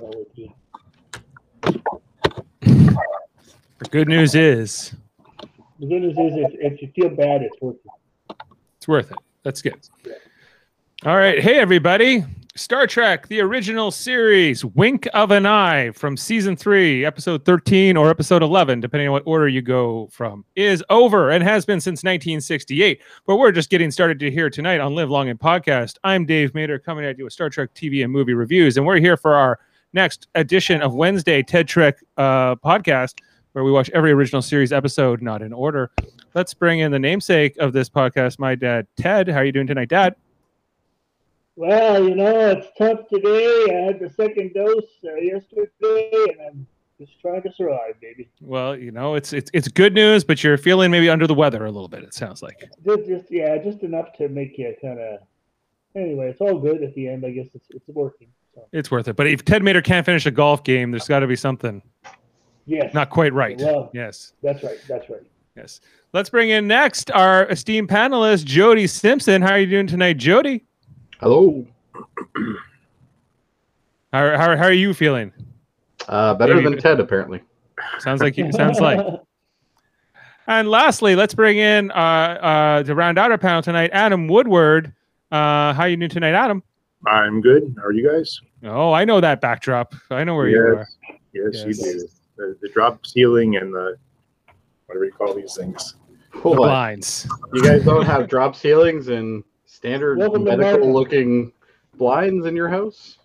all with you. The good news is The good news is, if, if you feel bad, it's worth it. it's worth it. That's good. All right. Hey, everybody. Star Trek, the original series, Wink of an Eye from season three, episode 13 or episode 11, depending on what order you go from, is over and has been since 1968. But we're just getting started to here tonight on Live Long and Podcast. I'm Dave Mater coming at you with Star Trek TV and movie reviews. And we're here for our next edition of Wednesday Ted Trek uh, podcast, where we watch every original series episode, not in order. Let's bring in the namesake of this podcast, my dad, Ted. How are you doing tonight, Dad? Well, you know, it's tough today. I had the second dose uh, yesterday, and I'm just trying to survive, baby. Well, you know, it's it's it's good news, but you're feeling maybe under the weather a little bit. It sounds like. Just, just yeah, just enough to make you kind of. Anyway, it's all good at the end. I guess it's it's working. So It's worth it. But if Ted Mater can't finish a golf game, there's got to be something yes, not quite right. Well- Yes, that's right. That's right. yes. Let's bring in next our esteemed panelist, Jody Simpson. How are you doing tonight, Jody? Hello. How, how, how are you feeling? Uh, better There you than go. Ted, apparently. Sounds like you sounds like. And lastly, let's bring in uh, uh, to round out our panel tonight, Adam Woodward. Uh, how are you doing tonight, Adam? I'm good. How are you guys? Oh, I know that backdrop. I know where you are. Yes, Yes. you do. The, the drop ceiling and the whatever you call these things. The blinds. You guys don't have drop ceilings and standard Welcome medical looking blinds in your house?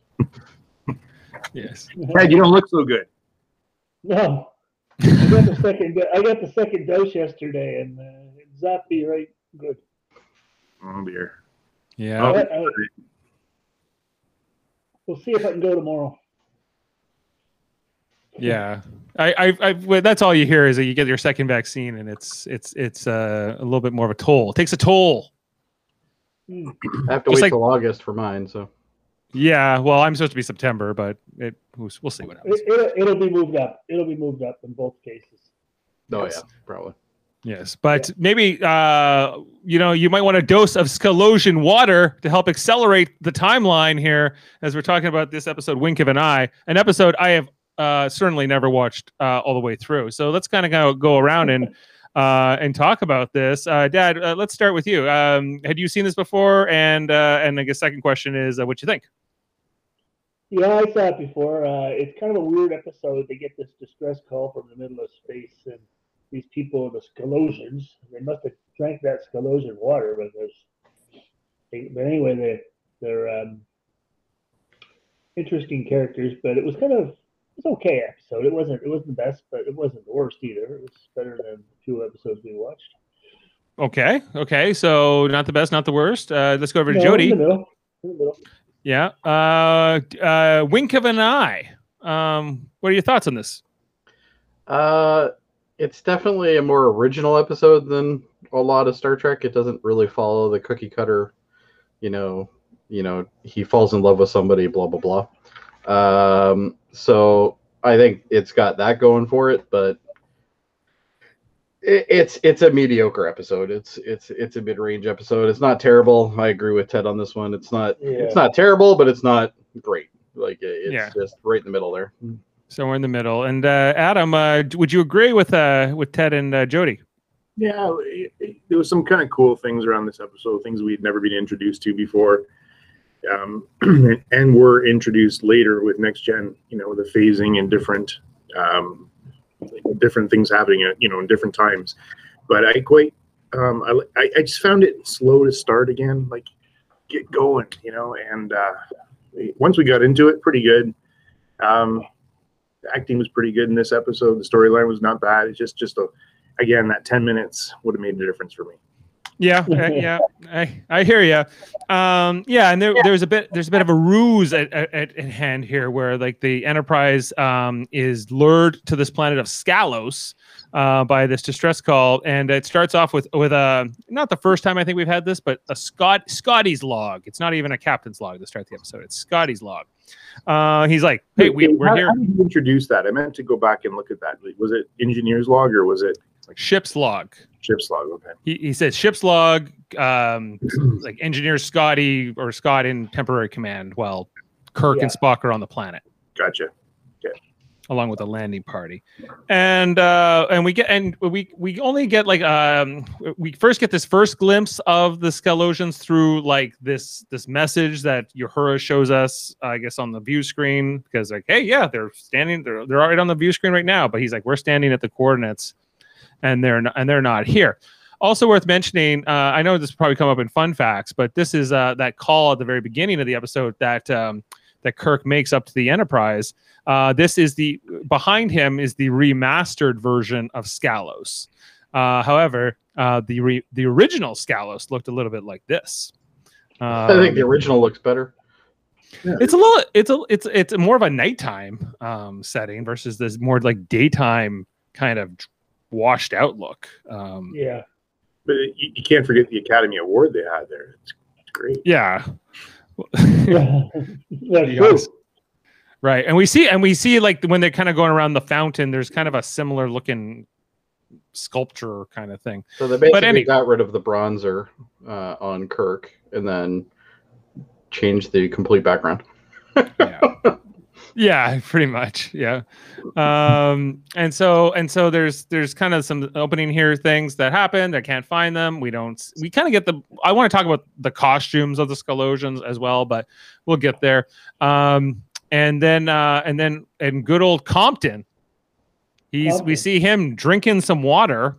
Yes. Ted, you don't look so good. no, I got the second. I got the second dose yesterday, and uh, it zapped me right good. Oh dear. Yeah. Oh. I- I- we'll see if I can go tomorrow. Yeah, I, I, I, well, that's all you hear is that you get your second vaccine, and it's, it's, it's uh, a little bit more of a toll. It takes a toll. Hmm. I have to Just wait like- till August for mine, so Yeah, well, I'm supposed to be September, but it, we'll, we'll see what happens. It, it'll, it'll be moved up. It'll be moved up in both cases. oh Yes. yeah, probably. Yes, but maybe uh, you know you might want a dose of Scalosian water to help accelerate the timeline here as we're talking about this episode, Wink of an Eye, an episode I have uh, certainly never watched uh, all the way through. So let's kind of go, go around and uh, and talk about this. Uh, Dad, uh, let's start with you. Um, had you seen this before? And uh, and I guess second question is, uh, what you think? Yeah, I saw it before. Uh, it's kind of a weird episode. They get this distress call from the middle of space, and these people, the Scalosians, they must have drank that Scalosian water, but there's. They, but anyway, they they're um, interesting characters. But it was kind of it's okay episode. It wasn't it wasn't the best, but it wasn't the worst either. It was better than the two episodes we watched. Okay, okay, so not the best, not the worst. Uh, let's go over to No, Jody. In the middle. In the middle. Yeah. Uh, uh, wink of an eye. Um, what are your thoughts on this? Uh, it's definitely a more original episode than a lot of Star Trek. It doesn't really follow the cookie cutter, you know, you know, he falls in love with somebody, blah blah blah. Um, so I think it's got that going for it, but it, it's it's a mediocre episode. It's it's it's a mid range episode. It's not terrible. I agree with Ted on this one. It's not Yeah. it's not terrible, but it's not great. Like it's Yeah. just right in the middle there. Somewhere in the middle. And uh, Adam, uh, would you agree with uh, with Ted and uh, Jody? Yeah, it, it- there was some kind of cool things around this episode, things we'd never been introduced to before, um, and were introduced later with next gen. You know, with the phasing and different um, different things happening at you know in different times. But I quite um, I, I just found it slow to start again. Like get going, you know. And uh, once we got into it, pretty good. Um, acting was pretty good in this episode. The storyline was not bad. It's just just a again that 10 minutes would have made a difference for me Yeah, yeah, I, I hear you. Um, yeah, and there, there's a bit there's a bit of a ruse at, at, at hand here, where like the Enterprise um, is lured to this planet of Scalos uh, by this distress call, and it starts off with with a not the first time I think we've had this, but a Scott Scotty's log. It's not even a captain's log to start the episode. It's Scotty's log. Uh, he's like, "Hey, we, we're how, here." how did you introduce that i meant to go back and look at that was it engineer's log or was it like Ship's log. ship's log okay He, he says ship's log, um, like engineer Scotty or Scott in temporary command while Kirk and Spock are on the planet. Gotcha. Along with a landing party. And uh and we get and we we only get like um we first get this first glimpse of the Scalosians through like this this message that Uhura shows us i guess on the view screen. Because like hey yeah they're standing they're, they're right on the view screen right now. But he's like we're standing at the coordinates and they're not and they're not here. Also worth mentioning uh, i know this will probably come up in fun facts but this is uh, that call at the very beginning of the episode that um, that kirk makes up to the enterprise uh, this is the behind him is the remastered version of Scalos. Uh, however, uh, the re, the original Scalos looked a little bit like this. I think the Um, original looks better. it's a little it's a it's it's more of a nighttime um, setting versus this more like daytime kind of washed out look. Um, Yeah. But you, you can't forget the Academy Award they had there. It's, it's great. yeah. That's true. guys- Right. And we see and we see like when they're kind of going around the fountain, there's kind of a similar looking sculpture kind of thing. So they basically any- got rid of the bronzer uh, on Kirk and then changed the complete background. yeah yeah pretty much yeah. Um and so and so there's there's kind of some opening here things that happen i can't find them. We don't we kind of get the i want to talk about the costumes of the Scalosians as well but we'll get there. Um and then uh and then and good old compton he's we see him drinking some water.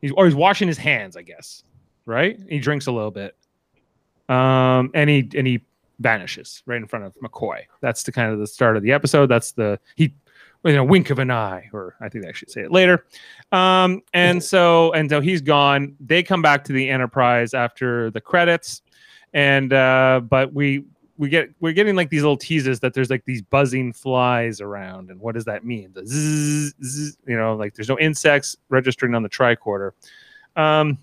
He's or he's washing his hands i guess right? He drinks a little bit. Um and he and he vanishes right in front of McCoy. That's the kind of the start of the episode. That's the he you know wink of an eye, or I think I should say it later. Um, and so and so he's gone. They come back to the Enterprise after the credits, and uh, but we we get we're getting like these little teases that there's like these buzzing flies around, and what does that mean? The zzz, zzz, you know, like there's no insects registering on the tricorder. Um,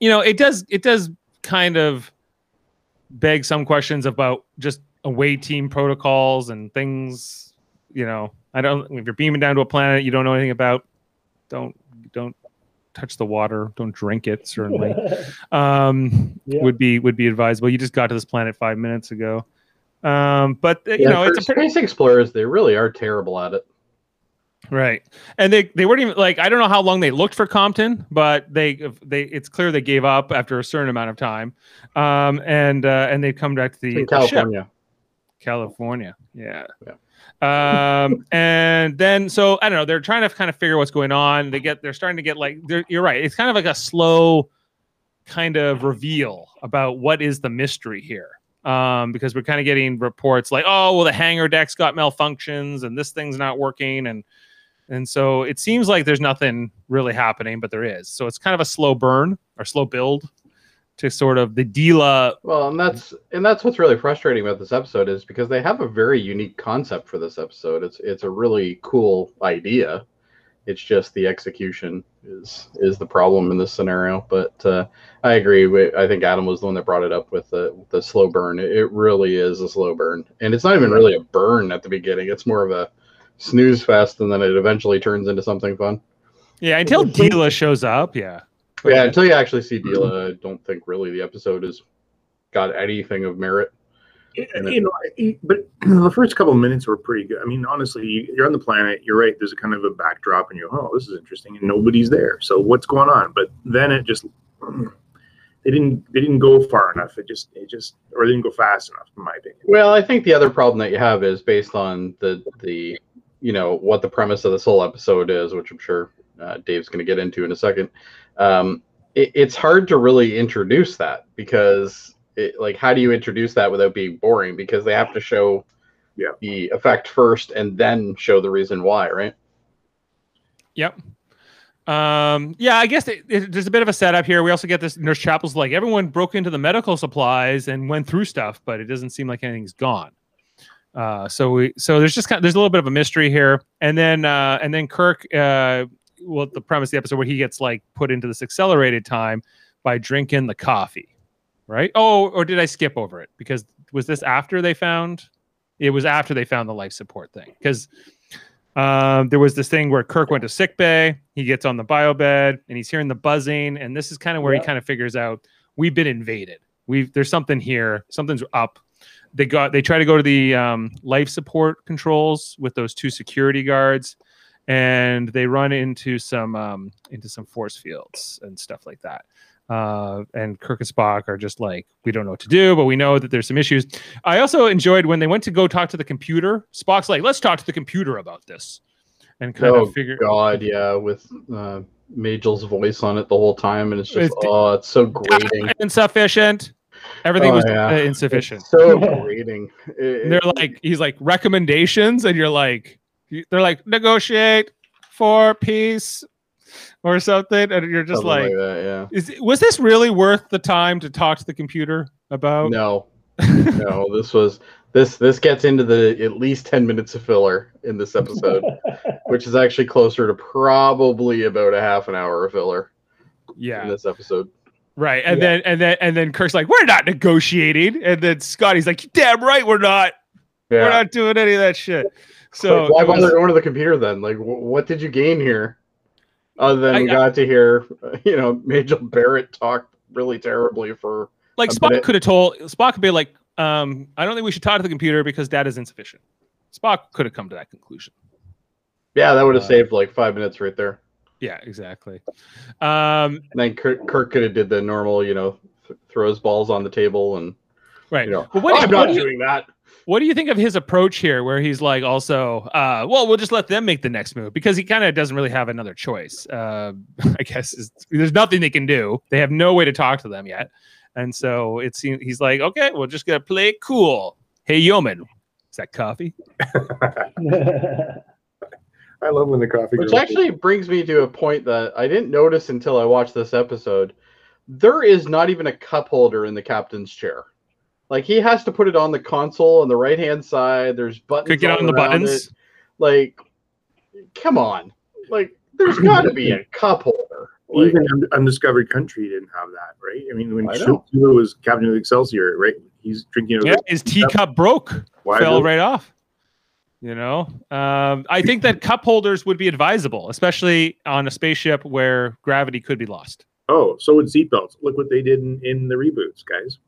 you know, it does it does kind of beg some questions about just away team protocols and things. You know, I don't. If you're beaming down to a planet you don't know anything about, don't don't touch the water. Don't drink it. Certainly, um, Yeah. would be would be advisable. You just got to this planet five minutes ago. Um, but uh, you Yeah, know, it's a pretty space explorers. They really are terrible at it. Right. And they they weren't even like I don't know how long they looked for Compton, but they they it's clear they gave up after a certain amount of time. Um and uh and they come back to the, ship. California. California. Yeah. um and then so I don't know, they're trying to kind of figure what's going on. They get they're starting to get like they're, you're right. It's kind of like a slow kind of reveal about what is the mystery here. Um, because we're kind of getting reports like, oh, well, the hangar deck's got malfunctions and this thing's not working, and and so it seems like there's nothing really happening, but there is. So it's kind of a slow burn or slow build to sort of the Deela. Well, and that's and that's what's really frustrating about this episode is because they have a very unique concept for this episode. It's it's a really cool idea. It's just the execution is is the problem in this scenario. But uh, I agree. With, I think Adam was the one that brought it up with the the slow burn. It, it really is a slow burn, and it's not even really a burn at the beginning. It's more of a snooze fest, and then it eventually turns into something fun. Yeah, until Deela shows up. Yeah. Yeah, until you actually see Deela, I don't think really the episode has got anything of merit. you know, but the first couple of minutes were pretty good. I mean, honestly, you- you're on the planet. You're right. There's a kind of a backdrop, and you're, oh, this is interesting, and nobody's there. So what's going on? But then it just they didn't they didn't go far enough. It just it just or they didn't go fast enough, in my opinion. Well, I think the other problem that you have is based on the the you know what the premise of this whole episode is, which I'm sure uh, Dave's going to get into in a second. Um, it, it's hard to really introduce that because it, like how do you introduce that without being boring? Because they have to show Yeah. the effect first and then show the reason why, right? Yep. Um, yeah, I guess it, it- there's a bit of a setup here. We also get this Nurse Chapel's like everyone broke into the medical supplies and went through stuff, but it doesn't seem like anything's gone. Uh, so we so there's just kind of, there's a little bit of a mystery here, and then uh, and then Kirk, uh, well, the premise of the episode where he gets like put into this accelerated time by drinking the coffee, right? Oh, or did I skip over it? Because was this after they found? It was after they found the life support thing because um, there was this thing where Kirk went to sick bay. He gets on the bio bed and he's hearing the buzzing, and this is kind of where Yeah. he kind of figures out we've been invaded. We've there's something here, something's up. They got they try to go to the um, life support controls with those two security guards, and they run into some um, into some force fields and stuff like that. Uh, and Kirk and Spock are just like, we don't know what to do, but we know that there's some issues. I also enjoyed when they went to go talk to the computer. Spock's like, let's talk to the computer about this, and kind oh of figure. God, yeah, with uh, Majel's voice on it the whole time, and it's just It's- oh, it's so grating. insufficient. Everything Oh, was yeah. uh, insufficient. It's so grating. They're like, he's like recommendations, and you're like, they're like negotiate for peace or something, and you're just something like, that, is was this really worth the time to talk to the computer about? No, no, this was this this gets into the at least ten minutes of filler in this episode, which is actually closer to probably about a half an hour of filler yeah in this episode. Right. And Yeah. then and then and then Kirk's like, we're not negotiating, and then Scotty's like, damn right, we're not. We're not doing any of that shit. So why was- bother going to the computer then? Like, wh- what did you gain here? Other than I- we I- got to hear, you know, Majel Barrett talk really terribly for. like Spock minute. could have told Spock could be like, um, I don't think we should talk to the computer because data is insufficient. Spock could have come to that conclusion. Yeah, that would have Uh, saved like five minutes right there. Yeah, exactly. Um, And then Kirk, Kirk could have did the normal, you know, th- throws balls on the table and right. you know, But what, I'm what not do you, doing that. what do you think of his approach here, where he's like, also, uh, well, we'll just let them make the next move because he kind of doesn't really have another choice. Uh, I guess is, there's nothing they can do. They have no way to talk to them yet, and so it seems he's like, okay, we're just gonna play it cool. Hey, yeoman, is that coffee? I love when the coffee. Which girl- actually brings me to a point that I didn't notice until I watched this episode. There is not even a cup holder in the captain's chair. Like he has to put it on the console on the right hand side. There's buttons. Could get all on the buttons. it. Like, come on. Like, there's got to be a cup holder. Like, even Un- undiscovered country didn't have that, right? I mean, when I know. Was captain of the Excelsior, right? He's drinking. Yeah, his teacup broke. Why fell the- right off. You know, um, I think that cup holders would be advisable, especially on a spaceship where gravity could be lost. Oh, so would seatbelts. Look what they did in, in the reboots, guys.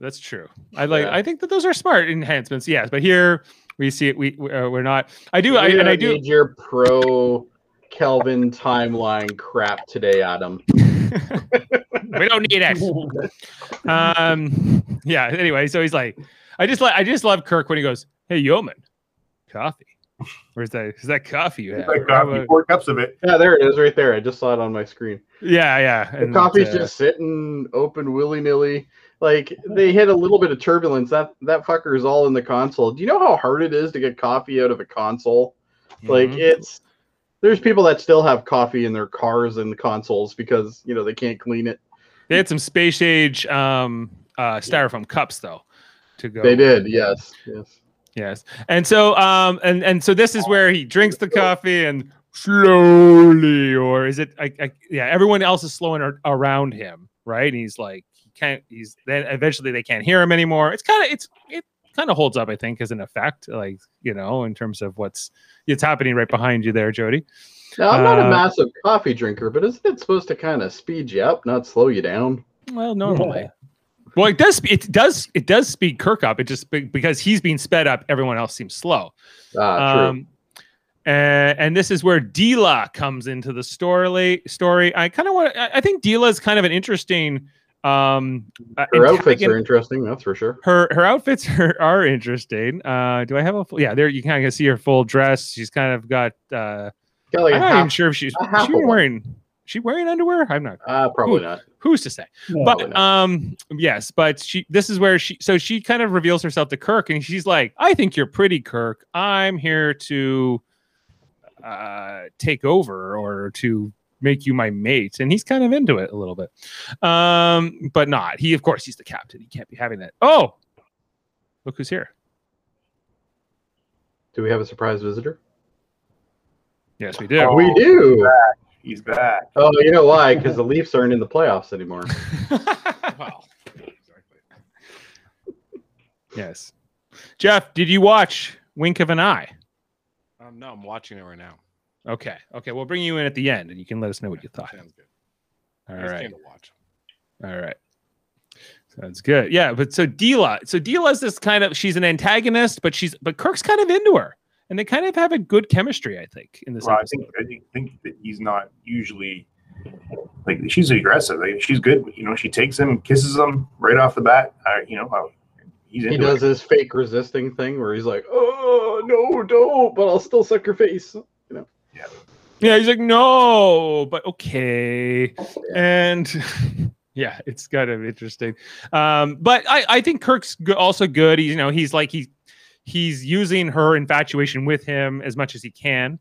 That's true. I like. Yeah. I think that those are smart enhancements. Yes, but here we see it. We we- uh, we're not. I do. I, we and I don't do. need your pro Kelvin timeline crap today, Adam. we don't need it. Um. Yeah. Anyway, so he's like, I just like. I just love Kirk when he goes, "Hey, yeoman, coffee." Where's that? Is that coffee you have? Like coffee, four cups of it. Yeah, there it is, right there. I just saw it on my screen. Yeah, yeah. The and, coffee's uh, just sitting open willy nilly. Like they hit a little bit of turbulence. That that fucker is all in the console. Do you know how hard it is to get coffee out of a console? Like mhm. it's there's people that still have coffee in their cars and consoles because you know they can't clean it. They had some space age um, uh, styrofoam cups though to go. They did, yes, yes. Yes. And so um and and so this is where he drinks the coffee and slowly or is it I, I yeah everyone else is slowing ar- around him right? And he's like he can't he's then eventually they can't hear him anymore. It's kind of it's it kind of holds up i think as an effect like you know in terms of what's it's happening right behind you there jody. Now I'm not Uh, a massive coffee drinker, but isn't it supposed to kind of speed you up, not slow you down? well normally well it does it does it does speed kirk up it just because he's being sped up everyone else seems slow Ah, true. Um, and, and this is where Deela comes into the story. Story. I kind of want. I think Deela is kind of an interesting. Um, uh, Her outfits are interesting, that's for sure. her her outfits are, are interesting. Uh, do I have a full? Yeah, there you kind of see her full dress. She's kind of got. Uh, Got like I'm not even sure if she's a half she one. wearing. She wearing underwear? I'm not. uh, probably not. Who's to say? No. But Probably um, yes, but she. This is where she. So she kind of reveals herself to Kirk, and she's like, "I think you're pretty, Kirk. I'm here to uh take over or to make you my mate." And he's kind of into it a little bit, um, but not. He, of course, he's the captain. He can't be having that. Oh, look who's here. Do we have a surprise visitor? Yes, we do. Oh. We do. He's back. Oh, you know why? Because the Leafs aren't in the playoffs anymore. Well, exactly. yes, Jeff. Did you watch Wink of an Eye? Um, no, I'm watching it right now. Okay. Okay. We'll bring you in at the end, and you can let us know what you thought. Sounds good. All I just right. came to watch. All right. Sounds good. Yeah, but so Deela, so Deela's this kind of she's an antagonist, but she's but Kirk's kind of into her, and they kind of have a good chemistry, I think, in this Well, I think I think, think that he's not usually like she's aggressive. Like, she's good. You know, she takes him, kisses him right off the bat. Uh, you know, uh, he's He does it. his fake resisting thing where he's like, "Oh no, don't!" But I'll still suck your face. You know. Yeah, Yeah, he's like, no, but okay. And yeah, it's kind of interesting. Um, but I, I think Kirk's also good. He's, you know, he's like, he, he's using her infatuation with him as much as he can.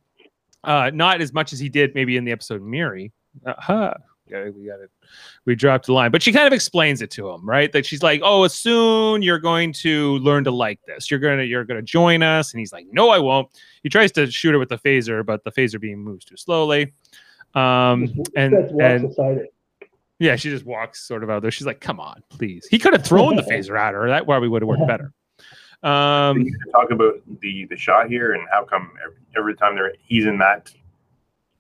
Uh, not as much as he did maybe in the episode Miri. Uh-huh. Yeah, we got it. We dropped the line, but she kind of explains it to him, right? That she's like, "Oh, soon you're going to learn to like this. You're gonna, you're gonna join us." And he's like, "No, I won't." He tries to shoot her with the phaser, but the phaser beam moves too slowly. Um, and and yeah, she just walks sort of out there. She's like, "Come on, please." He could have thrown the phaser at her. That probably would have worked better. We Um, to talk about the the shot here and how come every, every time they're he's in that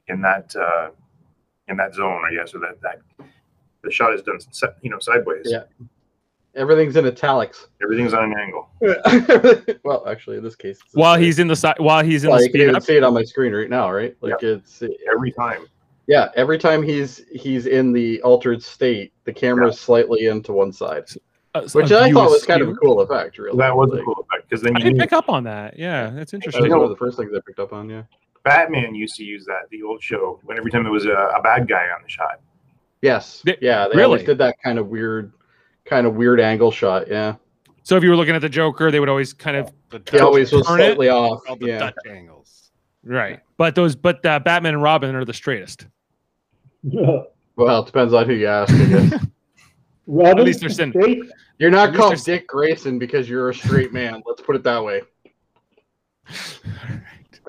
in that uh, in that zone, I guess, or that that the shot is done you know sideways. Yeah. Everything's in italics. Everything's on an angle. well, actually, in this case, while he's in the side, while he's in well, the you can speed even up. see it on my screen right now, right? Like it's Every time. yeah. Every time he's he's in the altered state, the camera's slightly into one side, uh, which a I view thought was kind of a cool effect. Really, That was a cool effect because then I you didn't knew pick up on that. Yeah, that's That interesting. was one of the first things I picked up on. Yeah. Batman used to use that the old show when every time there was a, a bad guy on the shot. Yes. They- yeah. They really? always did that kind of weird, kind of weird angle shot. Yeah. So if you were looking at the Joker, they would always kind of The He always was Turn it. slightly off. called the Yeah. Dutch angles. right. But those, but uh, Batman and Robin are the straightest. Well, it depends on who you ask. I guess. Robin, At least they're straight. You're not called there's- Dick Grayson because you're a straight man. Let's put it that way.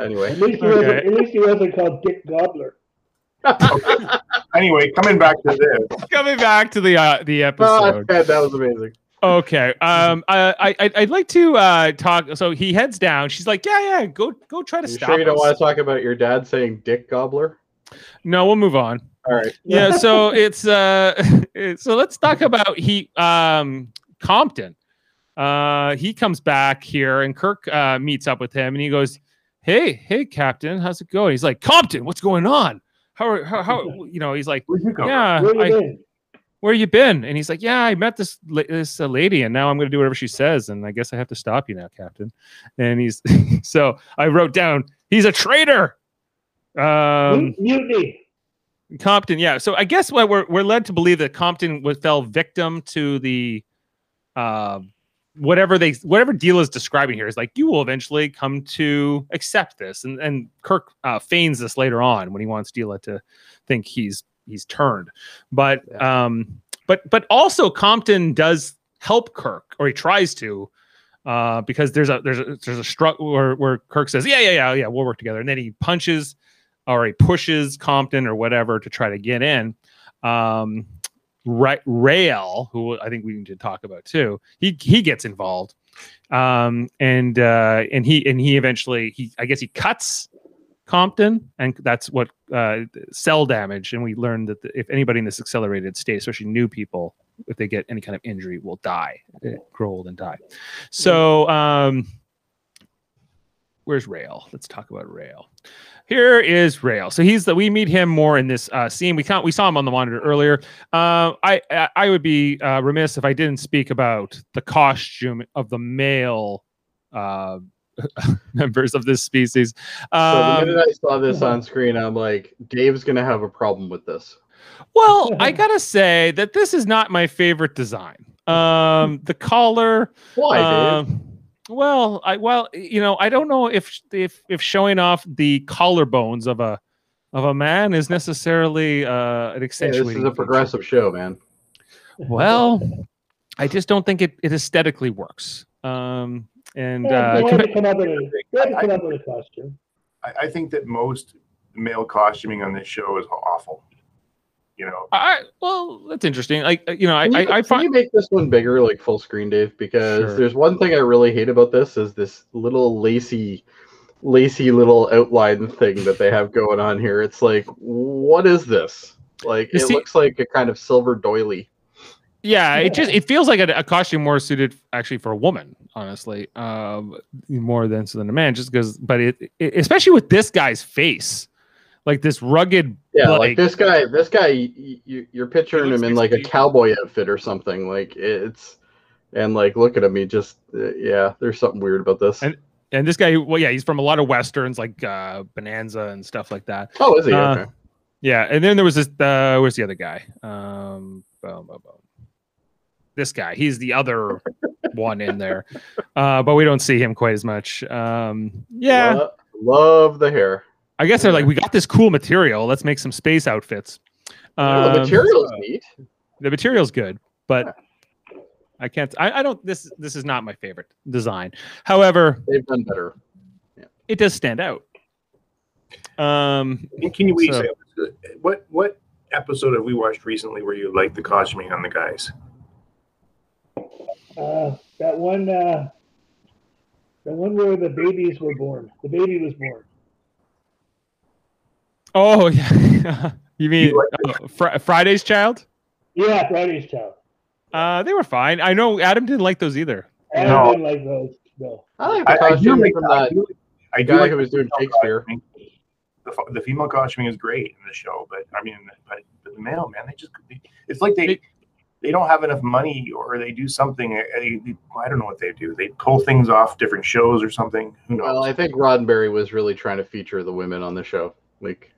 Anyway. At least he Okay. wasn't. At least he wasn't called Dick Gobbler. Anyway, coming back to this, Coming back to the uh, the Oh, episode. that that was amazing. Okay. Um. I I I- I'd like to uh talk. So he heads down. She's like, yeah, yeah. Go go try to You stop sure you don't us." want to talk about your dad saying Dick Gobbler? No, we'll move on. All right. yeah so it's uh so let's talk about he um compton. Uh he comes back here and kirk uh meets up with him and he goes hey hey captain how's it going? He's like compton what's going on? How are how, how you know he's like you yeah Where you I, been? where you been? And he's like yeah i met this this uh, lady and now i'm going to do whatever she says and i guess i have to stop you now captain. And he's so i wrote down he's a traitor um Mutiny. Compton, yeah. So I guess what we're we're led to believe that Compton was fell victim to the uh, whatever they whatever deal is describing here is like you will eventually come to accept this, and and Kirk uh, feigns this later on when he wants Deela to think he's he's turned, but um, but but also Compton does help Kirk, or he tries to. Uh, because there's a there's a there's a struggle where, where Kirk says, Yeah, yeah, yeah, yeah, we'll work together. And then he punches or he pushes Compton or whatever to try to get in. Um, Ra- Rael, who I think we need to talk about too, he he gets involved, um, and uh, and he and he eventually he I guess he cuts Compton, and that's what uh, cell damage. And we learned that the, if anybody in this accelerated state, especially new people, if they get any kind of injury, will die, eh, grow old and die. So. Um, Where's Rael? Let's talk about Rael. Here is Rael. So he's the we meet him more in this uh, scene. We can't we saw him on the monitor earlier. Uh, I I- I would be uh, remiss if I didn't speak about the costume of the male uh, members of this species. So the Um, minute I saw this on screen, I'm like, Dave's gonna have a problem with this. well, I gotta say that this is not my favorite design. Um, the collar. Why, Dave? Um, well, I well, you know, I don't know if if if showing off the collarbones of a of a man is necessarily uh, an Hey, accentuating. this is a feature. progressive show, man. Well, I just don't think it, it aesthetically works. Um, and Yeah, uh, they had compa- come up with a, they had to come up with a costume. I, I think that most male costuming on this show is awful. You know, I well, that's interesting. Like uh, you know, I Can you, I, I can you make this one bigger, like full screen, Dave? Because Sure. there's one thing I really hate about this is this little lacy, lacy little outline thing that they have going on here. It's like, what is this? Like, You it see- looks like a kind of silver doily. Yeah, it just it feels like a, a costume more suited actually for a woman, honestly, um, more than so than a man. Just because, but it, it especially with this guy's face, like this rugged. Yeah, like, like- this guy. This guy, you, you, you're picturing him in like a cowboy outfit or something. Like it's, and like look at him. He just, uh, yeah. There's something weird about this. And- And this guy, well, yeah, he's from a lot of westerns like uh, Bonanza and stuff like that. oh, is he? uh, okay. Yeah, and then there was this. Uh, where's the other guy? Um, boom, boom, boom. This guy, he's the other one in there, uh, but we don't see him quite as much. Um, yeah, Lo- love the hair. I guess they're like, we got this cool material. Let's make some space outfits. Yeah, the Um, material's neat. the material's good, but I can't. I, I don't. This this is not my favorite design. However, They've done better. it does stand out. Um, And Can you wait So- second? What what episode have we watched recently where you like the costuming on the guys? Uh, that one, uh, the one where the babies were born. The baby was born. Oh yeah, you mean You like oh, Fri Friday's Child? Yeah, Friday's Child. Uh, they were fine. I know Adam didn't like those either. I No. didn't like those. No. I like the I, I do costume like from I that do, I do guy like who was doing Shakespeare. costuming. The, the female costuming is great in the show, but I mean, but, but the male man, they just it's like they They- they don't have enough money, or they do something. uh, They, they, I don't know what they do. They pull things off different shows or something. Who knows? Well, I think Roddenberry was really trying to feature the women on the show. Like,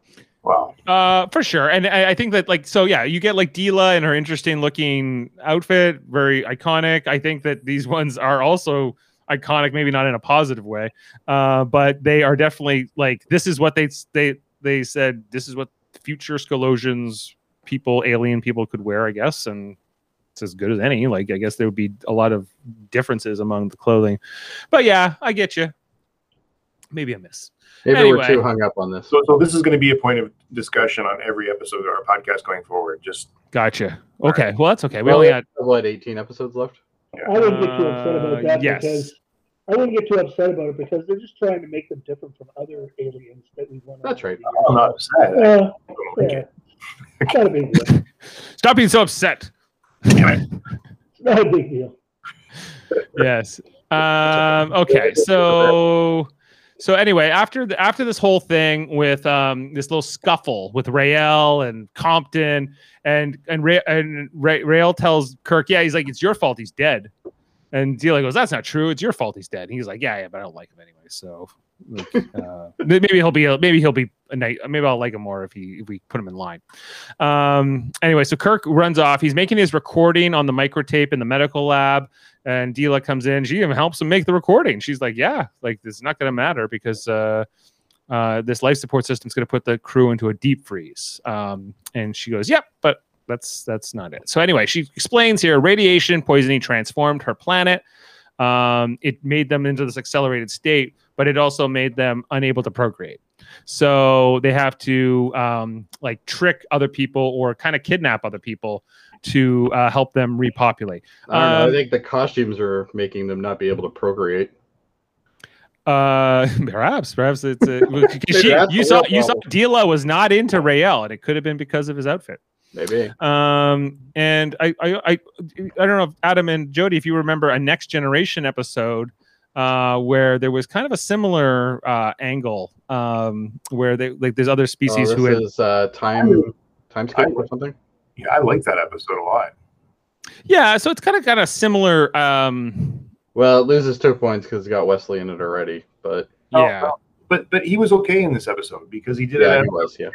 wow. Uh, for sure, and I, I think that like so, yeah, you get like Deela and her interesting looking outfit, very iconic. I think that these ones are also iconic, maybe not in a positive way, uh, but they are definitely like this is what they they they said this is what future Scalosians people, alien people could wear, I guess, and it's as good as any. Like I guess there would be a lot of differences among the clothing, but yeah, I get you. Maybe a miss. maybe Anyway. we're too hung up on this. So, so this is going to be a point of discussion on every episode of our podcast going forward. Just Gotcha. Okay, well that's okay. We Well, only we had have, what 18 episodes left? I wouldn't get too upset about Uh, that yes. because I wouldn't get too upset about it because they're just trying to make them different from other aliens that we've won. That's right. I'm not upset. Uh, yeah. it. Not a big deal. stop being so upset. It's not a big deal. yes. Um, okay. So so anyway, after the, after this whole thing with um, this little scuffle with Rael and Compton and and Ra- and Ra- Rael tells Kirk, yeah, he's like, it's your fault he's dead. And Deela goes, that's not true. It's your fault he's dead. And he's like, yeah, yeah, but I don't like him anyway. So like, uh, maybe he'll be a, maybe he'll be a night. Maybe I'll like him more if he if we put him in line. Um, anyway, so Kirk runs off. He's making his recording on the microtape in the medical lab and Deela comes in. She even helps him make the recording. She's like, "Yeah, like this is not going to matter because uh, uh, this life support system is going to put the crew into a deep freeze." Um, and she goes, "Yep, but that's that's not it." So anyway, she explains here: radiation poisoning transformed her planet. Um, it made them into this accelerated state, but it also made them unable to procreate. So they have to um, like trick other people or kind of kidnap other people to uh, help them repopulate. I don't know. Um, I think the costumes are making them not be able to procreate. Uh, perhaps, perhaps it's a, she, you saw you saw. Deela was not into Rael, and it could have been because of his outfit. Maybe. Um, and I, I, I, I don't know, if Adam and Jody, if you remember a Next Generation episode, uh, where there was kind of a similar uh angle, um, where they like there's other species oh, who had, this is uh, time timescape or something. Yeah, I like that episode a lot. yeah, so it's kind of got a similar, um, Well, it loses two points because it's got Wesley in it already. But Oh, yeah. well, But but he was okay in this episode because he did yeah, it. he was. Yeah.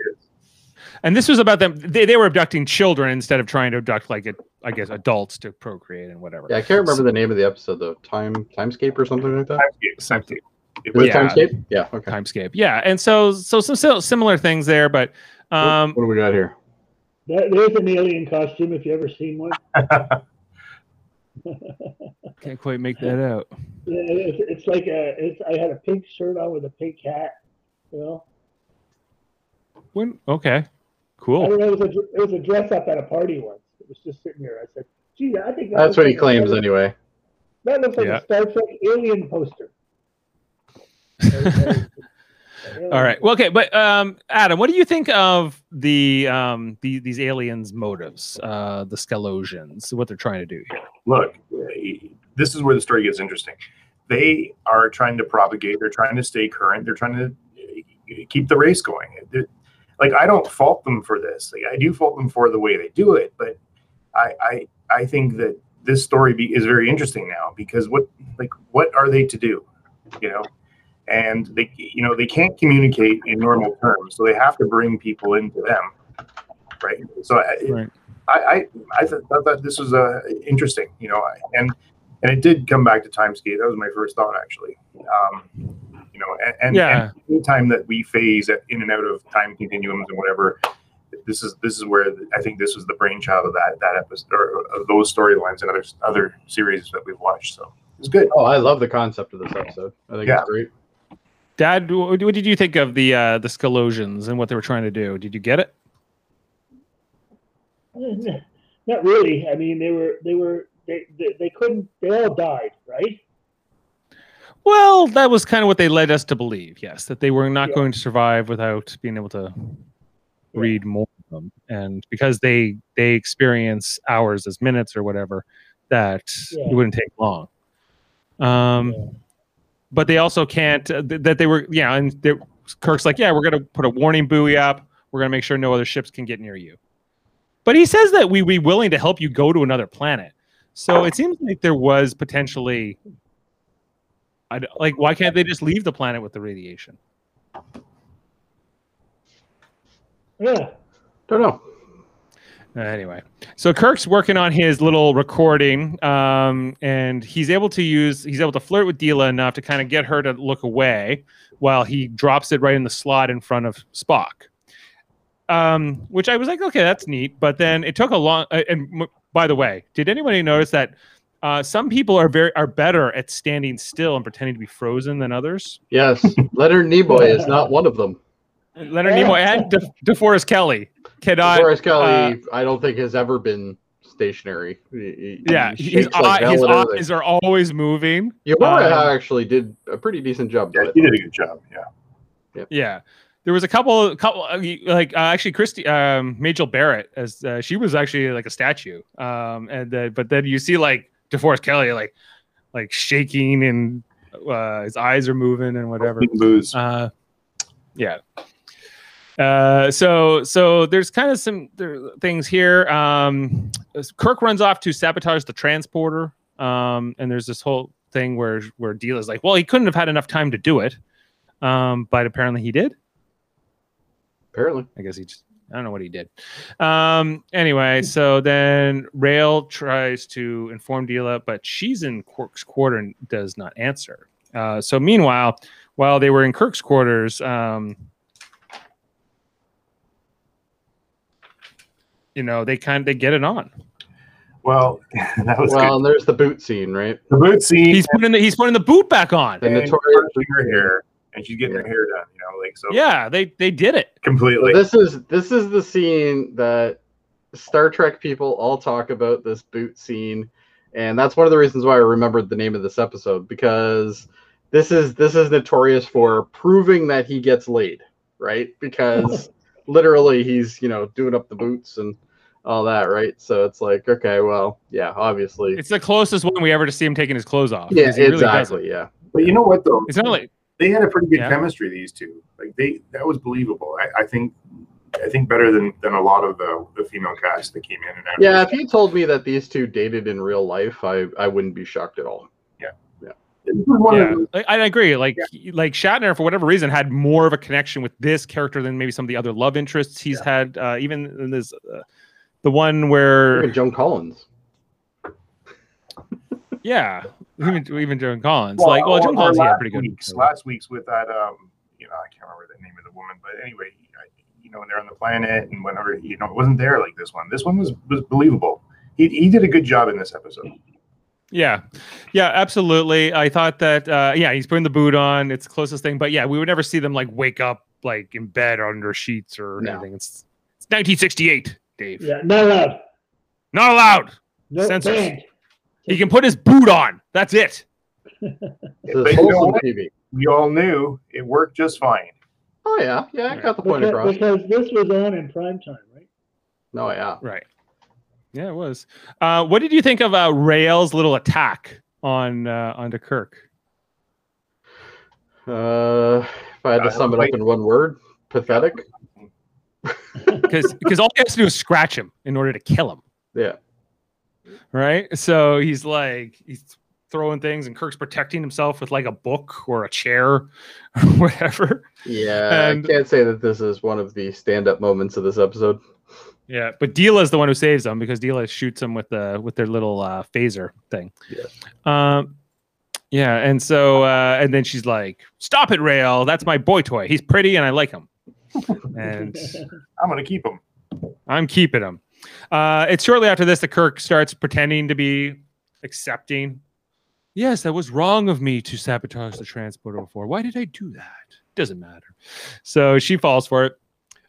And this was about them. They, they were abducting children instead of trying to abduct like a, I guess adults to procreate and whatever. Yeah, I can't remember the name of the episode though. Time Timescape or something like that. Timescape, Timescape. It Is was it Yeah. Timescape? Yeah. Okay. Timescape. Yeah, and so so some similar things there, but um, what do we got here? There, there's an alien costume if you ever seen one. can't quite make that out. Yeah, it's, it's like a. It's, I had a pink shirt on with a pink hat. You know, When okay, I cool. don't know. It was a, it was a dress up at a party once. It was just sitting there. I said, "Gee, I think that That's what he like a claims anyway. That looks like Yeah. a Star Trek alien poster." All right. Well, okay, but um, Adam, what do you think of the um the, these aliens' motives, uh, the Scalosians, what they're trying to do here? look, this is where the story gets interesting. They are trying to propagate. They're trying to stay current. They're trying to uh, keep the race going. Like I don't fault them for this. Like I do fault them for the way they do it, but I I, I think that this story be, is very interesting now because what like what are they to do? You know, and they you know they can't communicate in normal terms, so they have to bring people into them, right? So I, Right. I, I, I th- thought that this was uh, interesting, you know, and and it did come back to Timescape. That was my first thought, actually. Um, you know, and, and, Yeah. and anytime that we phase in and out of time continuums and whatever, this is this is where the, I think this was the brainchild of that that episode or of those storylines and other other series that we've watched. So it's good. Oh, I love the concept of this episode. I think Yeah. it's great. Dad, what, what did you think of the uh, the Scalosians and what they were trying to do? Did you get it? Not really. I mean, they were they were they, they, they couldn't. They all died, right? Well, that was kind of what they led us to believe. Yes, that they were not Yeah. going to survive without being able to read more of them, and because they they experience hours as minutes or whatever, that Yeah. it wouldn't take long. Um, Yeah. but they also can't. Uh, th- that they were yeah, and Kirk's like, yeah, we're gonna put a warning buoy up. We're gonna make sure no other ships can get near you. But he says that we be willing to help you go to another planet. So it seems like there was potentially. I d like, why can't they just leave the planet with the radiation? Yeah. Don't know. Anyway, so Kirk's working on his little recording, um, and he's able to use he's able to flirt with Deela enough to kind of get her to look away while he drops it right in the slot in front of Spock. Um, which I was like, okay, that's neat. But then it took a long. Uh, and m- by the way, did anybody notice that uh, some people are very are better at standing still and pretending to be frozen than others? Yes, Leonard Nimoy is not one of them. Leonard Nimoy and De- DeForest Kelley cannot. Forrest Kelly, I don't think has ever been stationary. He- he- yeah, he his, like eye, his hell and everything. eyes are always moving. Yamura um, actually did a pretty decent job. Yeah, he did a good job. Yeah. Yeah. There was a couple, couple uh, like uh, actually Christy, um, Majel Barrett, as uh, she was actually like a statue. Um, and uh, but then you see like DeForest Kelley, like like shaking and uh, his eyes are moving and whatever. Booze. Uh, yeah. Uh, so so there's kind of some there, things here. Um, Kirk runs off to sabotage the transporter. Um, and there's this whole thing where where Deela's like, well, he couldn't have had enough time to do it. Um, but apparently he did. Apparently, I guess he just I don't know what he did. Um, anyway, so then Rael tries to inform Deela, but she's in Kirk's quarter and does not answer. Uh, so meanwhile, while they were in Kirk's quarters, um, you know, they kind of they get it on. Well, that was well, good. and there's the boot scene, right? The boot scene. He's putting the he's putting the boot back on. The notorious. her hair, and she's getting her hair done. You know, like so Yeah, they they did it. completely. This is this is the scene that Star Trek people all talk about. This boot scene, and that's one of the reasons why I remembered the name of this episode because this is this is notorious for proving that he gets laid, right? Because literally he's you know doing up the boots and all that, right? So it's like okay, well, yeah, obviously, It's the closest one we ever to see him taking his clothes off. yeah, because he really exactly, yeah. but you know what though? It's not like they had a pretty good Yeah. chemistry. These two, like they, that was believable. I, I think, I think better than than a lot of the the female cast that came in and out. Yeah, if you told me that these two dated in real life, I I wouldn't be shocked at all. This was yeah, of I, I agree. Like like Shatner, for whatever reason, had more of a connection with this character than maybe some of the other love interests he's had. Uh, even in this, uh, the one where Joan Collins. yeah, even even Joan Collins. Well, like well, or- Joan or Collins he had last pretty good. Week's, last week's with that, um, you know, I can't remember the name of the woman, but anyway, I, you know, when they're on the planet and whenever, you know, it wasn't there like this one. This one was was believable. He he did a good job in this episode. Yeah, yeah, absolutely. I thought that uh, yeah, he's putting the boot on. It's the closest thing, but yeah, we would never see them like wake up like in bed or under sheets or No. anything. It's it's 1968, Dave. Yeah. Not allowed. Not allowed. No Censors. banned. He can put his boot on. That's it. This But is you know wholesome what? TV. We all knew it worked just fine. Oh yeah, yeah, I got the point Because, across. because this was on in prime time, right? No, yeah. Right. Yeah, it was. Uh, what did you think of uh, Rael's little attack on uh, onto Kirk? Uh, if I had to sum it up in one word, pathetic. Because because all he has to do is scratch him in order to kill him. Yeah. Right. So he's like he's throwing things, and Kirk's protecting himself with like a book or a chair or whatever. Yeah, And- I can't say that this is one of the stand-up moments of this episode. Yeah, but Deela is the one who saves them because Deela shoots them with the with their little uh, phaser thing. Yeah. Um, yeah, and so uh, and then she's like, "Stop it, Rael! That's my boy toy. He's pretty and I like him." and I'm gonna keep him. I'm keeping him. Uh, it's shortly after this that Kirk starts pretending to be accepting. Yes, that was wrong of me to sabotage the transporter before. Why did I do that? Doesn't matter. So she falls for it.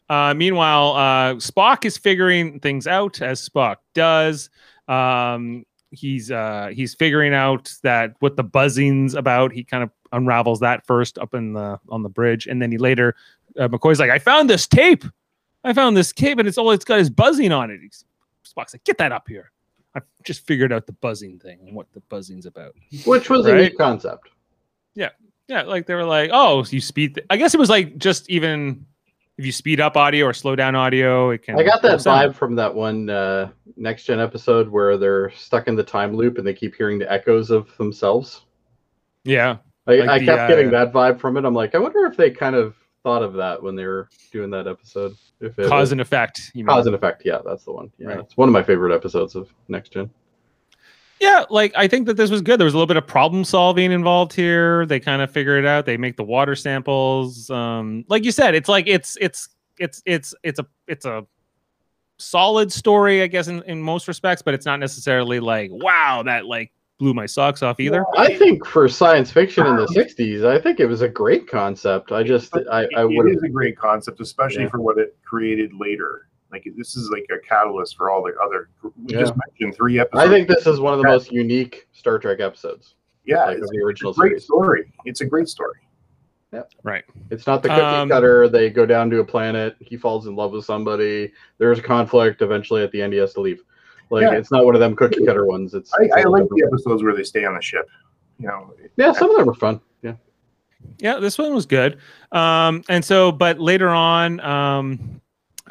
Uh, meanwhile, uh, Spock is figuring things out as Spock does. Um, he's uh, he's figuring out that what the buzzing's about. He kind of unravels that first up in the on the bridge, and then he later uh, McCoy's like, "I found this tape. I found this cave and it's all it's got is buzzing on it." He's, Spock's like, "Get that up here." I just figured out the buzzing thing and what the buzzing's about. Which was a Right. neat concept. Yeah, Yeah. like they were like, "Oh, you speed." th-" I guess it was like just even if you speed up audio or slow down audio, it can. I got that vibe from that one uh, next gen episode where they're stuck in the time loop and they keep hearing the echoes of themselves. Yeah, I, Like I the, kept getting uh, that vibe from it. I'm like, I wonder if they kind of thought of that when they were doing that episode. If it cause was- and effect. You mean. cause and effect. Yeah, that's the one. Yeah, Right. it's one of my favorite episodes of next gen. Yeah, like I think that this was good. There was a little bit of problem solving involved here. They kind of figure it out. They make the water samples. Um, like you said, it's like it's it's it's it's it's a it's a solid story, I guess, in, in most respects, but it's not necessarily like wow, that like blew my socks off either. I think for science fiction in the '60s, I think it was a great concept. I just, I, I it would is a great concept, especially Yeah. for what it created later. Like this is like a catalyst for all the other. We Yeah. just mentioned three episodes. I think this is one of the most unique Star Trek episodes. yeah, like, it's the original a great series. story. It's a great story. Right. It's not the cookie Um, cutter. They go down to a planet. He falls in love with somebody. There's a conflict. Eventually, at the end, he has to leave. Like Yeah. it's not one of them cookie cutter ones. It's, I, it's a I like the episodes where they stay on the ship. You know, Yeah, some of them are fun. Yeah. Yeah, this one was good. Um, and so, but later on, um,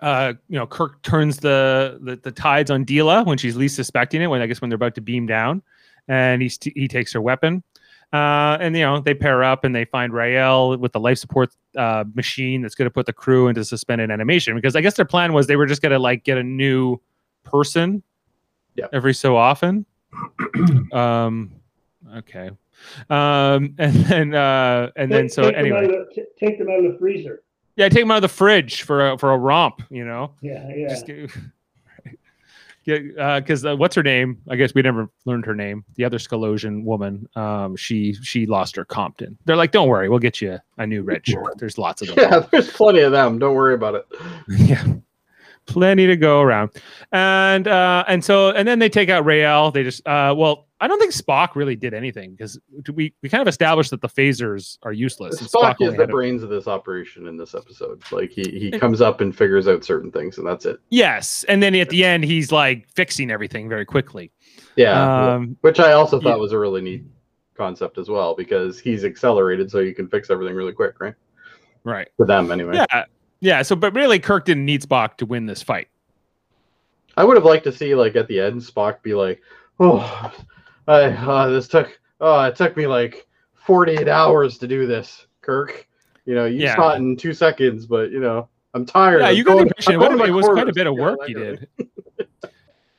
uh, you know, Kirk turns the, the the tides on Deela when she's least suspecting it. When I guess when they're about to beam down, and he st- he takes her weapon. Uh, and you know they pair up and they find Rael with the life support uh, machine that's going to put the crew into suspended animation because I guess their plan was they were just going to like get a new person Yep. every so often. um, okay. Um, and then uh, and then Take- so take anyway, out of the- t- take them out of the freezer. yeah, take them out of the fridge for a for a romp. You know, Yeah, yeah. just get, yeah, because uh, what's her name? I guess we never learned her name. The other Scalosian woman, um, she she lost her Compton. They're like, don't worry, we'll get you a new red shirt. There's lots of them. Yeah, there's plenty of them. Don't worry about it. yeah plenty to go around and uh and so and then they take out Rael. they just uh well i don't think spock really did anything because we we kind of established that the phasers are useless and Spock is the a- brains of this operation in this episode. Like he he comes up and figures out certain things, and that's it. yes and then at the end he's like fixing everything very quickly Yeah, um which I also thought yeah. was a really neat concept as well because he's accelerated, so you can fix everything really quick, right? right For them, anyway. yeah yeah so but really kirk didn't need spock to win this fight I would have liked to see like at the end Spock be like, "Oh, I uh, this took oh it took me like 48 hours to do this, Kirk. You know, you Yeah. saw it in two seconds, but you know, I'm tired. yeah I'm you got the going- impression I'm it, was- it was quite a bit of work that he did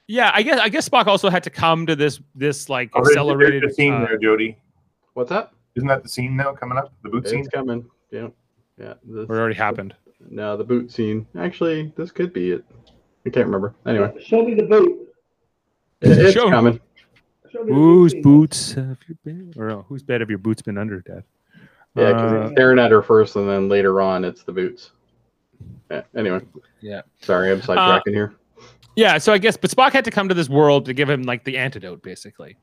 yeah i guess i guess spock also had to come to this this like Oh, there's- there's accelerated the scene uh, there, Jody. What's that? Isn't that the scene now coming up? The boot scene. Coming. Yeah, yeah. This, it already happened no, the boot scene. Actually, this could be it. I can't remember. Anyway, Show me the boot. it- it's Show- coming. Show Whose scene. boots have you been? Or no, whose bed have your boots been under, Dad? Yeah, because Uh, he's staring at her first, and then later on, it's the boots. Yeah, anyway. Yeah. Sorry, I'm sidetracking here. yeah. So I guess, but Spock had to come to this world to give him like the antidote, basically.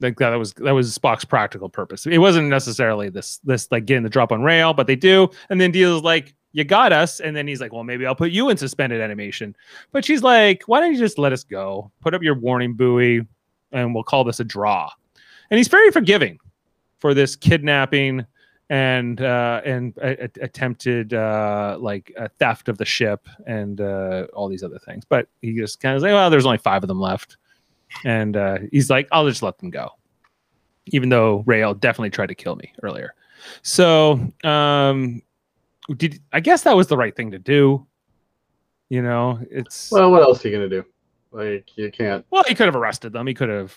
Like that was that was Spock's practical purpose. It wasn't necessarily this this like getting the drop on Rael, but they do. And then Deela's like, "You got us," and then he's like, "Well, maybe I'll put you in suspended animation." But she's like, "Why don't you just let us go? Put up your warning buoy, and we'll call this a draw." And he's very forgiving for this kidnapping and uh, and a- a- attempted uh, like theft of the ship and uh, all these other things. But he just kind of like, well, there's only five of them left, and uh, he's like, I'll just let them go, even though Rael definitely tried to kill me earlier. So um, did I guess that was the right thing to do? You know, it's Well, what else are you gonna do? Like you can't. well, he could have arrested them. He could have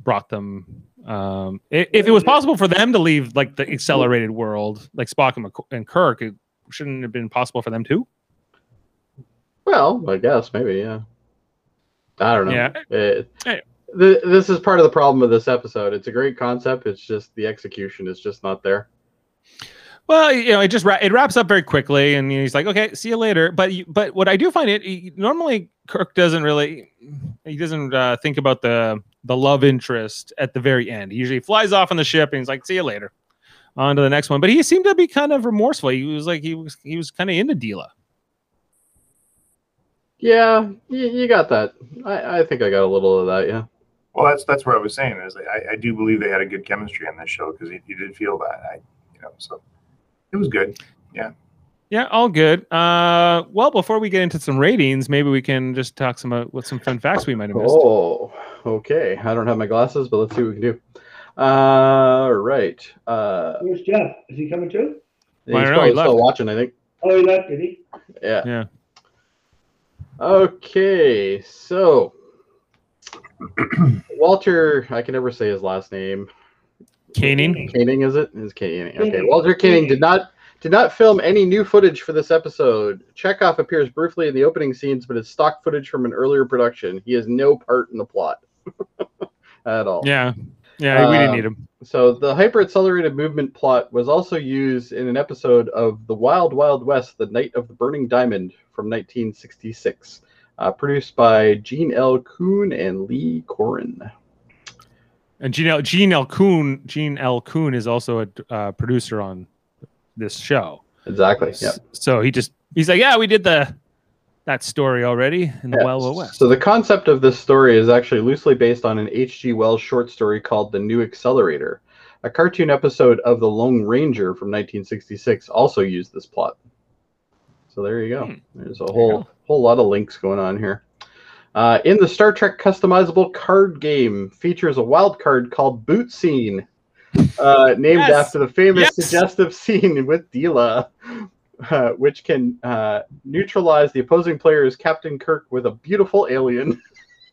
brought them. Um, if it was possible for them to leave like the accelerated world, like Spock and, Mc- and Kirk, it shouldn't have been possible for them too. Well, I guess maybe yeah. I don't know. Yeah. It- Hey. th- this is part of the problem of this episode. It's a great concept. It's just the execution is just not there. Well, you know, it just wra- it wraps up very quickly, and he's like, "Okay, see you later." But you, but what I do find it he- normally Kirk doesn't really he doesn't uh, think about the the love interest at the very end. He usually flies off on the ship, and he's like, "See you later." On to the next one, but he seemed to be kind of remorseful. He was like he was he was kind of into Deela. Yeah, you, you got that. I, I think I got a little of that. Yeah. Well, that's that's what I was saying. Is I, I do believe they had a good chemistry on this show because you, you did feel that. I, you know, so it was good. Yeah, Yeah, all good. Uh, well, before we get into some ratings, maybe we can just talk some uh, with some fun facts we might have missed. Oh, okay. I don't have my glasses, but let's see what we can do. Uh, right. Uh, Where's Jeff? Is he coming too? he's I don't know, probably he still watching. I think. Oh, he left, did he? Yeah. Yeah. Okay, so Walter, I can never say his last name. Koenig. Koenig, is it? Is Koenig? Okay. Walter Koenig did not did not film any new footage for this episode. Chekhov appears briefly in the opening scenes, but it's stock footage from an earlier production. He has no part in the plot at all. Yeah, yeah, we didn't Um, need him. So the hyper accelerated movement plot was also used in an episode of The Wild Wild West: The Night of the Burning Diamond from 1966, uh, produced by Gene L. Coon and Lee Cronin. And Gene L. Gene L. Coon, Gene L. Coon is also a uh, producer on this show. Exactly. Yeah. So he just he's like, yeah, we did the that story already in the Yeah, West. So the concept of this story is actually loosely based on an H.G. Wells short story called The New Accelerator. A cartoon episode of The Lone Ranger from 1966 also used this plot. So there you go. Hmm. There's a whole whole lot of links going on here. Uh, in the Star Trek customizable card game features a wild card called Boot Scene, uh, named Yes! after the famous Yes! suggestive scene with Deela, uh, which can uh, neutralize the opposing player's Captain Kirk with a beautiful alien.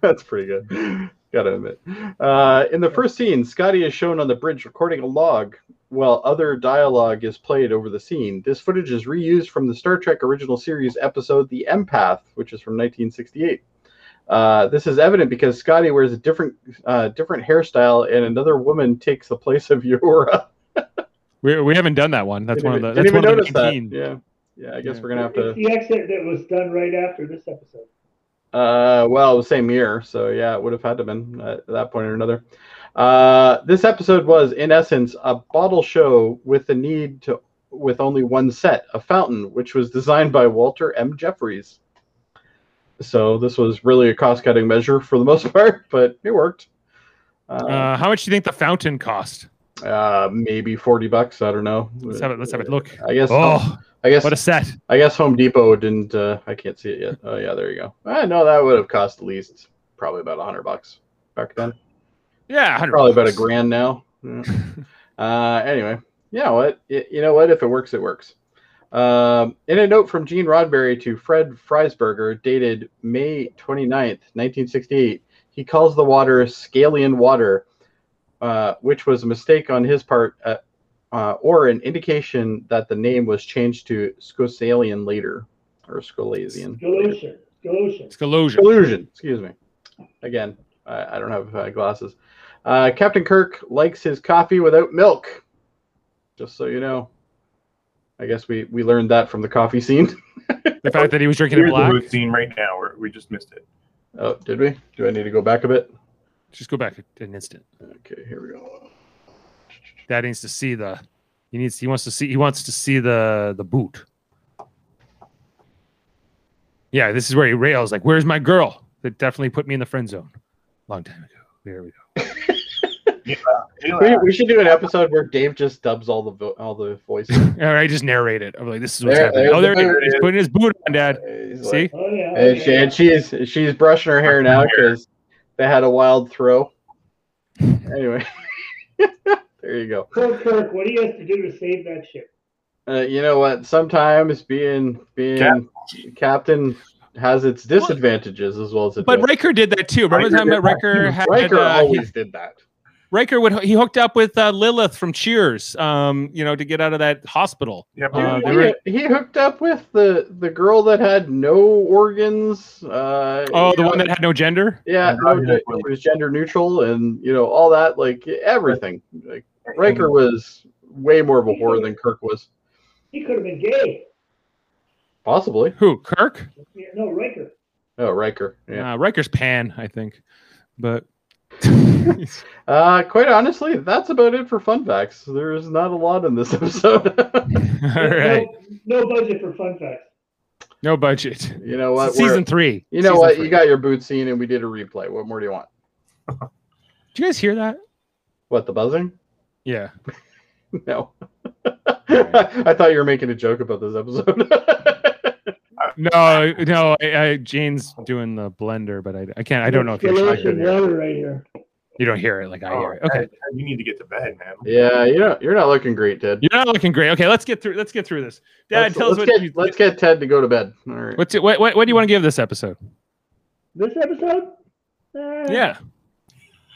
That's pretty good. Gotta admit. Uh, in the first scene, Scotty is shown on the bridge recording a log while other dialogue is played over the scene. This footage is reused from the Star Trek original series episode The Empath, which is from 1968. Uh, this is evident because Scotty wears a different uh, different hairstyle and another woman takes the place of Uhura. we, we haven't done that one. That's Didn't one of the that's didn't one even of the notice 19. that. Yeah, yeah. I guess Yeah. we're gonna have It's to. the exit that was done right after this episode. Uh, well, the same year, so yeah, it would have had to been at that point or another. Uh, this episode was, in essence, a bottle show with the need to with only one set, a fountain, which was designed by Walter M. Jefferies. So this was really a cost-cutting measure for the most part, but it worked. Uh, Uh, how much do you think the fountain cost? Uh, maybe forty bucks. I don't know. Let's have it. Let's have it look. I guess. Oh, I guess. what a set! I guess Home Depot didn't. Uh, I can't see it yet. Oh yeah, there you go. I know that would have cost at least probably about a hundred bucks back then. Yeah, 100 Probably about a grand now. Yeah. uh, anyway, know what? You know what? If it works, it works. Um, in a note from Gene Roddenberry to Fred Freiberger, dated May 29th, 1968, he calls the water Scalian water, uh, which was a mistake on his part, uh, uh, or an indication that the name was changed to Scosalian later, or Scholasian. Galatian. Galatian. Scalosia. Collusion. Excuse me. Again, I, I don't have uh, glasses. Uh, Captain Kirk likes his coffee without milk. Just so you know. I guess we we learned that from the coffee scene. The fact that he was drinking it Here's the black. boot scene right now. Where we just missed it. oh, did we? Do I need to go back a bit? Just go back an instant. Okay, here we go. Dad needs to see the. He needs. He wants to see. He wants to see the the boot. Yeah, this is where he rails like, "Where's my girl?" That definitely put me in the friend zone. Long time ago. There we go. We, we should do an episode where Dave just dubs all the vo- all the voices. All right, just narrate it. I'm like, "This is what's There- happening." Oh, there the he is. He's putting his boot on, Dad. He's See? like- Oh yeah. and, she, and she's she's brushing her hair now because they had a wild throw. Anyway, there you go. Poor Kirk, what do you have to do to save that ship? Uh, you know what? Sometimes being being Cap- captain has its disadvantages as well as But advantages. Riker did that too. Remember the time that did that Riker had Riker uh, he- always did that. Riker would he hooked up with uh, Lilith from Cheers, um, you know, to get out of that hospital. Yeah, Uh, he, were- he hooked up with the the girl that had no organs. Uh, Oh, the know, one that had no gender. yeah, no, yeah, it was gender neutral, and you know all that, like everything. Like Riker was way more of a whore than Kirk was, He could have been gay. possibly. Who? Kirk? Yeah, no, Riker. Oh, Riker. Yeah. Uh, Riker's pan, I think. But Uh, quite honestly, that's about it for fun facts. There's not a lot in this episode. all right, No, no budget for fun facts. no budget. you know what? Season We're- three. You know Season what? three. You got your boot scene, and we did a replay. What more do you want? Did you guys hear that? What the buzzing? Yeah. No. I thought you were making a joke about this episode. No, no. I, I, Jane's doing the blender, but I, I can't. I don't know if you're. I Installation hear it. water right here. You don't hear it like I hear it. Oh, Okay. Ted, you need to get to bed, man. yeah, you know you're not looking great, Ted. You're not looking great. Okay, let's get through. Let's get through this. Dad, let's, tell us let's what get, you. let's get Ted to go to bed. All right. What's it? What, what, what do you want to give this episode? This episode? Uh, Yeah.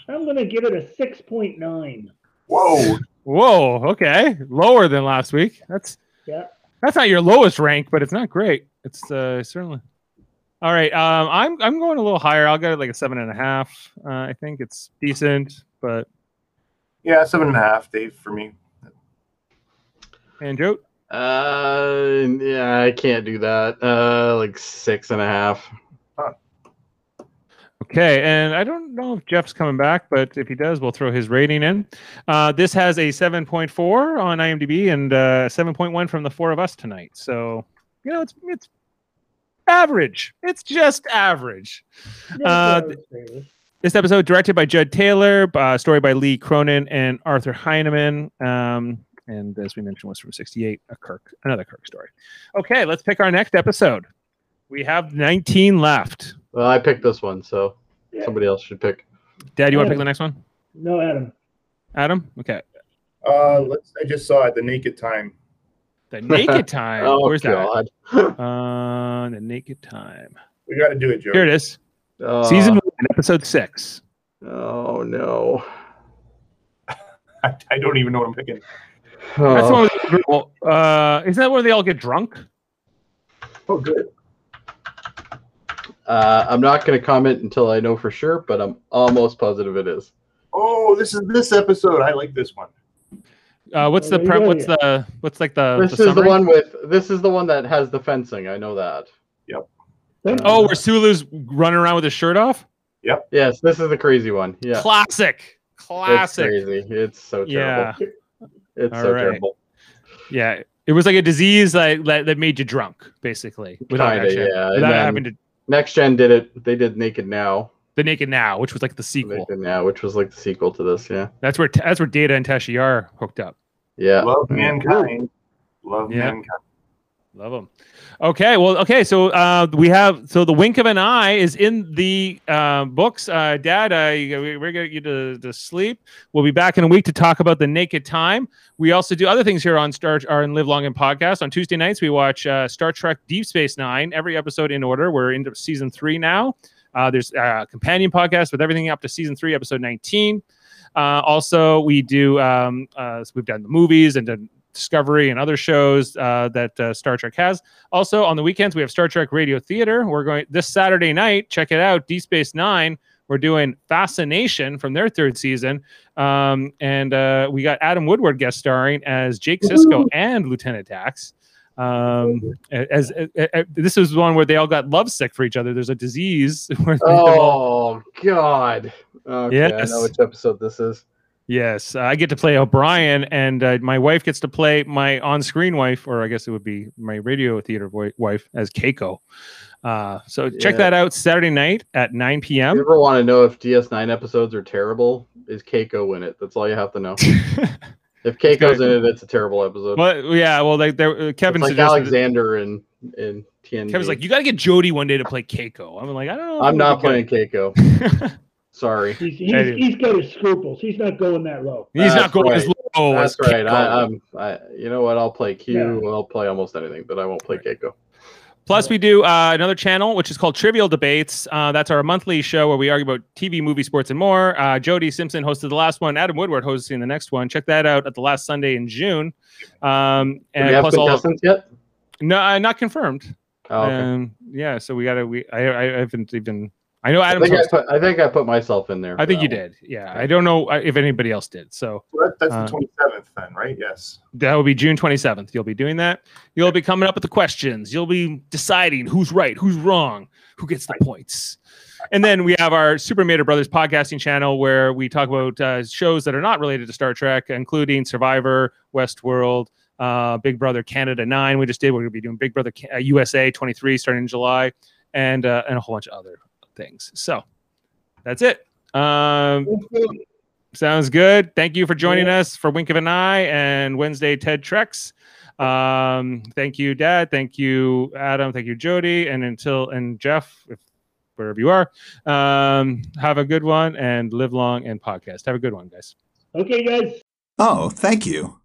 I'm gonna give it a six point nine. Whoa. Whoa. Okay. Lower than last week. That's Yeah. that's not your lowest rank, but it's not great. It's uh, certainly. All right. Um, I'm I'm going a little higher. I'll go like a seven and a half. Uh, I think it's decent, but Yeah, seven and a half, Dave, for me. and Joe. Uh, yeah, I can't do that. Uh, like six and a half. Okay, and I don't know if Jeff's coming back, but if he does, we'll throw his rating in. Uh, this has a 7.4 on IMDb and uh, 7.1 from the four of us tonight. So, you know, it's it's average. It's just average. Uh, This episode directed by Judd Taylor, uh, story by Lee Cronin and Arthur Heinemann. Um, and as we mentioned, was from 68, a Kirk, another Kirk story. Okay, let's pick our next episode. We have 19 left. Well, I picked this one, so Yeah. somebody else should pick. Dad, you want to pick the next one? No, Adam. Adam? Okay. Uh, let's. I just saw it. The Naked Time. The Naked Time. Oh Where's God! that? Uh, the Naked Time. We got to do it, Joe. Here it is. Uh, Season one, episode six. Oh no! I, I don't even know what I'm picking. That's the Oh, one with the girl. Uh, isn't that where they all get drunk? Oh, good. uh, I'm not going to comment until I know for sure, but I'm almost positive it is. Oh, this is this episode. I like this one. Uh, what's the There prep? go, What's the what's like the, this the is the one with. This is the one that has the fencing. I know that. Yep. oh, where Sulu's running around with his shirt off. Yep. Yes, this is the crazy one. Yeah, Classic. Classic. it's Classic. crazy. It's so terrible. Yeah. terrible. It's All so right. terrible. Yeah. It was like a disease that, that, that made you drunk, basically. Without Kinda, actually, yeah. Without having to Next Gen did it. They did Naked Now. the Naked Now, which was like the sequel. Naked Now, which was like the sequel to this. Yeah. That's where that's where Data and Tasha are hooked up. Yeah. Love mankind. Love Yeah. mankind. Love them. Okay, well, okay, so uh, we have so the wink of an eye is in the uh, books. Uh, Dad, uh, you- we- we're gonna get you to, to sleep. We'll be back in a week to talk about the Naked Time. We also do other things here on Star or in Live Long and Podcast. On Tuesday nights, we watch uh, Star Trek Deep Space Nine every episode in order. We're into season three now. Uh, there's a companion podcast with everything up to season three, episode 19. Uh, also, we do um, uh, so we've done the movies and done Discovery and other shows uh, that uh, Star Trek has. Also, on the weekends, we have Star Trek Radio Theater. We're going this Saturday night. Check it out, D Space Nine. We're doing Fascination from their third season, um, and uh, we got Adam Woodward guest starring as Jake Sisko and Lieutenant Dax. Um, as, as, as- this was one where they all got lovesick for each other. There's a disease where they're all- Oh God. Okay, I Yes. know which episode this is. Yes, I get to play O'Brien, and uh, my wife gets to play my on-screen wife, or I guess it would be my radio theater wi- wife as Keiko. Uh, so check Yeah. that out Saturday night at 9 p.m You p.m. ever want to know if DS9 episodes are terrible? Is Keiko in it? That's all you have to know. If Keiko's in it, it's a terrible episode. well, yeah, well, they, they, uh, Kevin it's like suggested. Alexander and in TNG. Kevin's like, you got to get Jody one day to play Keiko. I'm like, I don't know. I'm not would be playing Keiko. Sorry. He's, he's, he's got his scruples. He's not going that low. He's not That's going as right. low as That's right. Keiko. I, I'm. I. You know what? I'll play Q. Yeah. I'll play almost anything, but I won't play Keiko. Plus, we do uh, another channel which is called Trivial Debates. Uh, that's our monthly show where we argue about TV, movie, sports, and more. Uh, Jody Simpson hosted the last one. Adam Woodward hosting the next one. Check that out at the last Sunday in June. Um, and plus all contestants yet? no, uh, not confirmed. Oh, okay. Um, yeah, so we gotta. We I, I haven't even. I know I think I, put, I think I put myself in there. I think you one. did. Yeah, I don't know uh, if anybody else did. So So that, that's Uh, the twenty seventh then, right? Yes. that will be June 27th. You'll be doing that. You'll be coming up with the questions. You'll be deciding who's right, who's wrong, who gets the points. And then we have our Super Mater Brothers podcasting channel where we talk about uh, shows that are not related to Star Trek, including Survivor, Westworld, uh, Big Brother Canada 9. We just did. We're going to be doing Big Brother Ca- uh, USA 23 starting in July and, uh, and a whole bunch of other things. So that's it. Um, Sounds good. Thank you for joining us for Wink of an Eye and Wednesday TED Treks. Um, thank you, Dad. Thank you, Adam. Thank you, Jody. And until and Jeff, if wherever you are, um, have a good one and live long and podcast. Have a good one, guys. Okay, guys. Oh, thank you.